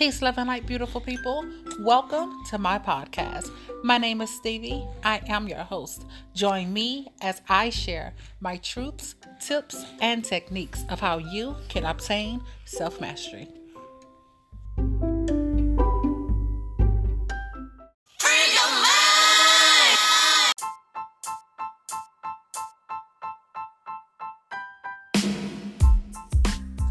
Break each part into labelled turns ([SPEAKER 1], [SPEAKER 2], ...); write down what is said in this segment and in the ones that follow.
[SPEAKER 1] Peace, love, and light, beautiful people. Welcome to my podcast. My name is Stevie. I am your host. Join me as I share my truths, tips, and techniques of how you can obtain self mastery.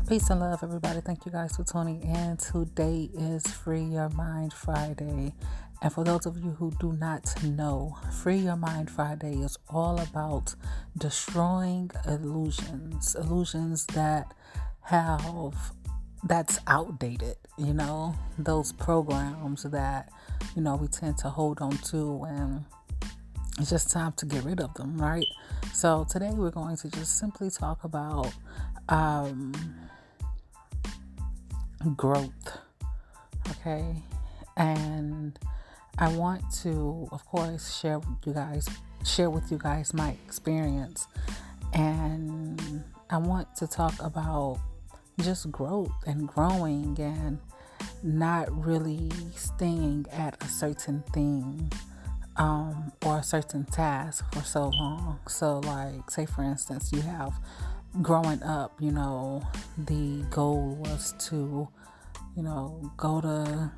[SPEAKER 1] Peace and love, everybody. Thank you guys for tuning in. Today is Free Your Mind Friday. And for those of you who do not know, Free Your Mind Friday is all about destroying illusions, illusions that have that's outdated, you know, those programs that, you know, we tend to hold on to and it's just time to get rid of them, right? So today we're going to just simply talk about um growth. Okay. And I want to, of course, share with you guys, share with you guys my experience. And I want to talk about just growth and growing and not really staying at a certain thing um, or a certain task for so long. So, like, say for instance, you have growing up, you know, the goal was to, you know, go to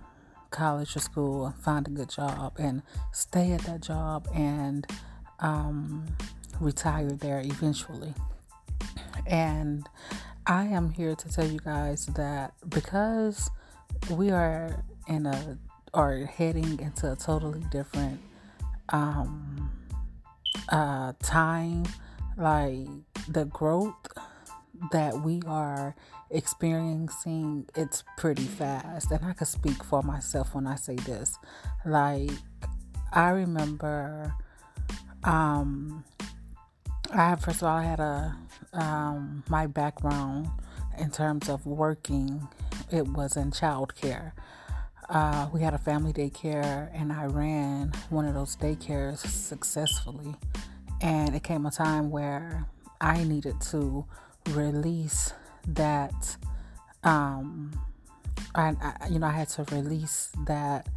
[SPEAKER 1] college or school find a good job and stay at that job and um, retire there eventually. And I am here to tell you guys that because we are in a are heading into a totally different um, uh, time like the growth that we are experiencing it's pretty fast. And i could speak for myself when i say this. Like i remember um i first of all i had a um my background in terms of working it was in childcare. Uh, we had a family daycare and i ran one of those daycares successfully. And it came a time where I needed to release that. Um, I, you know, I had to release that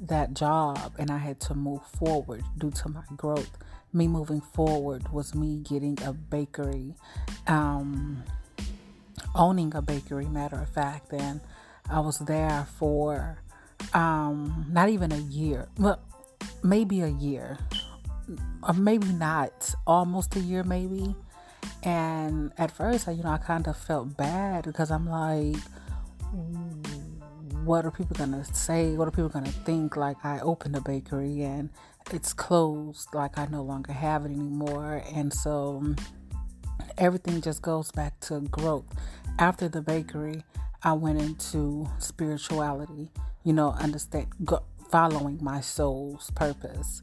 [SPEAKER 1] that job, and I had to move forward due to my growth. Me moving forward was me getting a bakery, um, owning a bakery. Matter of fact, and I was there for um, not even a year, well, maybe a year or maybe not, almost a year maybe. And at first, you know, I kind of felt bad because I'm like, what are people gonna say? What are people gonna think? Like I opened a bakery and it's closed, like I no longer have it anymore. And so everything just goes back to growth. After the bakery, I went into spirituality, you know, understand, following my soul's purpose.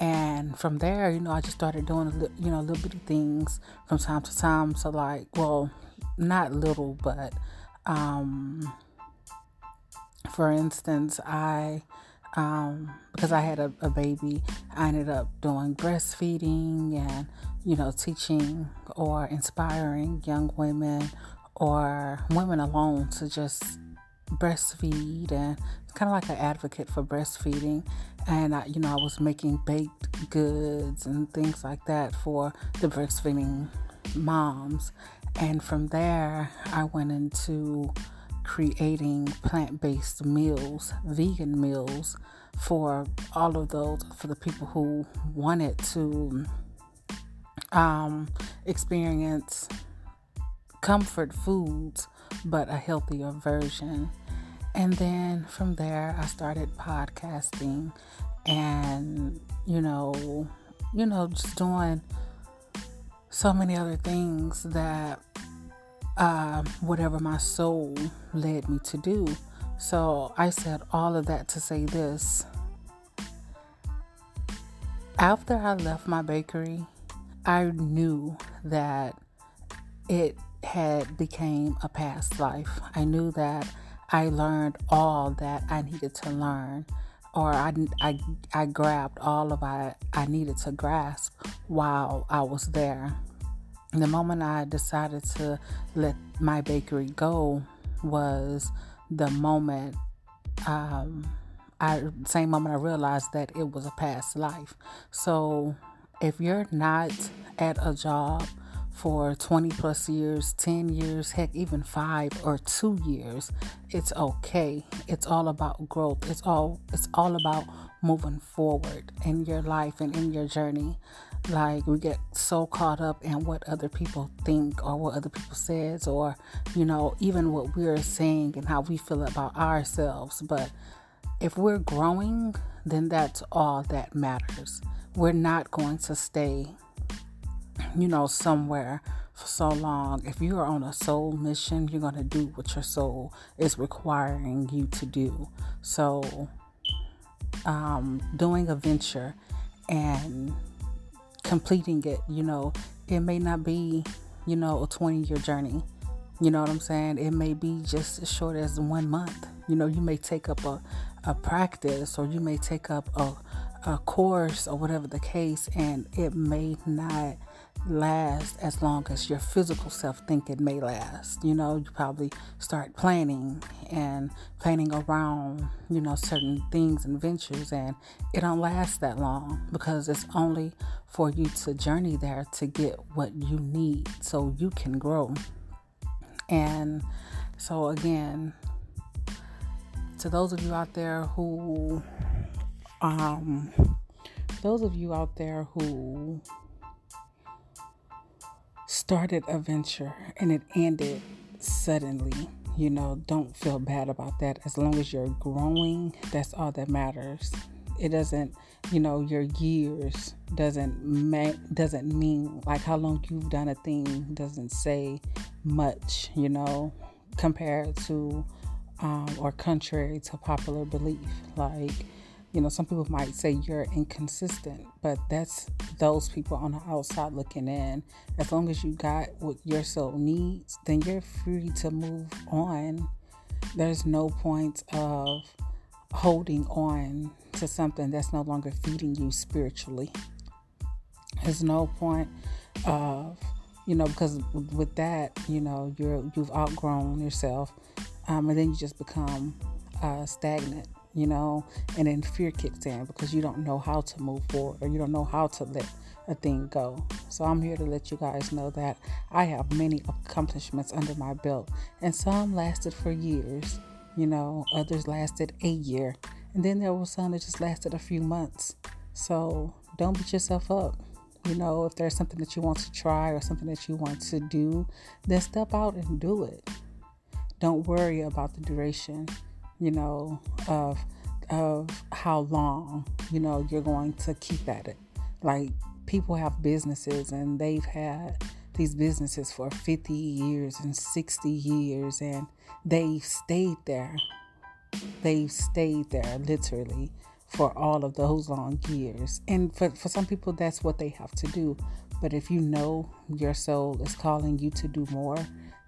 [SPEAKER 1] And from there, you know, I just started doing, you know, little bitty things from time to time. So, like, well, not little, but um, for instance, I, um, because I had a, a baby, I ended up doing breastfeeding and, you know, teaching or inspiring young women or women alone to just breastfeed and kind of like an advocate for breastfeeding and I, you know, I was making baked goods and things like that for the breastfeeding moms. And from there, I went into creating plant-based meals, vegan meals for all of those for the people who wanted to um, experience comfort foods, but a healthier version. And then from there, I started podcasting and, you know, you know, just doing so many other things that uh, whatever my soul led me to do. So I said all of that to say this. After I left my bakery, I knew that it had became a past life. I knew that I learned all that I needed to learn, or I, I, I grabbed all of I, I needed to grasp while I was there. The moment I decided to let my bakery go was the moment um, I same moment I realized that it was a past life. So if you're not at a job for 20 plus years, 10 years, heck, even five or two years, it's okay. It's all about growth. It's all it's all about moving forward in your life and in your journey. Like we get so caught up in what other people think or what other people says or you know even what we're saying and how we feel about ourselves. But if we're growing, then that's all that matters. We're not going to stay you know, somewhere for so long. If you are on a soul mission, you're going to do what your soul is requiring you to do. So, um, doing a venture and completing it, you know, it may not be, you know, a 20 year journey. You know what I'm saying? It may be just as short as one month. You know, you may take up a, a practice or you may take up a, a course or whatever the case, and it may not last as long as your physical self think it may last. You know, you probably start planning and planning around, you know, certain things and ventures and it don't last that long because it's only for you to journey there to get what you need so you can grow. And so again, to those of you out there who um those of you out there who started a venture and it ended suddenly, you know, don't feel bad about that. As long as you're growing, that's all that matters. It doesn't, you know, your years doesn't ma- doesn't mean like how long you've done a thing doesn't say much, you know, compared to um, or contrary to popular belief. Like you know, some people might say you're inconsistent, but that's those people on the outside looking in. As long as you got what your soul needs, then you're free to move on. There's no point of holding on to something that's no longer feeding you spiritually. There's no point of, you know, because with that, you know, you're you've outgrown yourself, um, and then you just become uh, stagnant you know, and then fear kicks in because you don't know how to move forward or you don't know how to let a thing go. So I'm here to let you guys know that I have many accomplishments under my belt, and some lasted for years, you know, others lasted a year, and then there was some that just lasted a few months. So don't beat yourself up. You know, if there's something that you want to try or something that you want to do, then step out and do it. Don't worry about the duration you know, of of how long, you know, you're going to keep at it. Like people have businesses and they've had these businesses for 50 years and 60 years and they've stayed there. They've stayed there literally for all of those long years. And for, for some people, that's what they have to do. But if you know your soul is calling you to do more,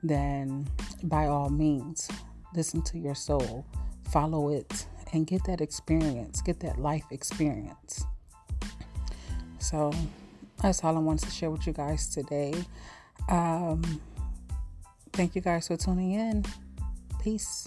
[SPEAKER 1] then by all means, listen to your soul follow it and get that experience, get that life experience. So that's all I wanted to share with you guys today. Um, thank you guys for tuning in. Peace.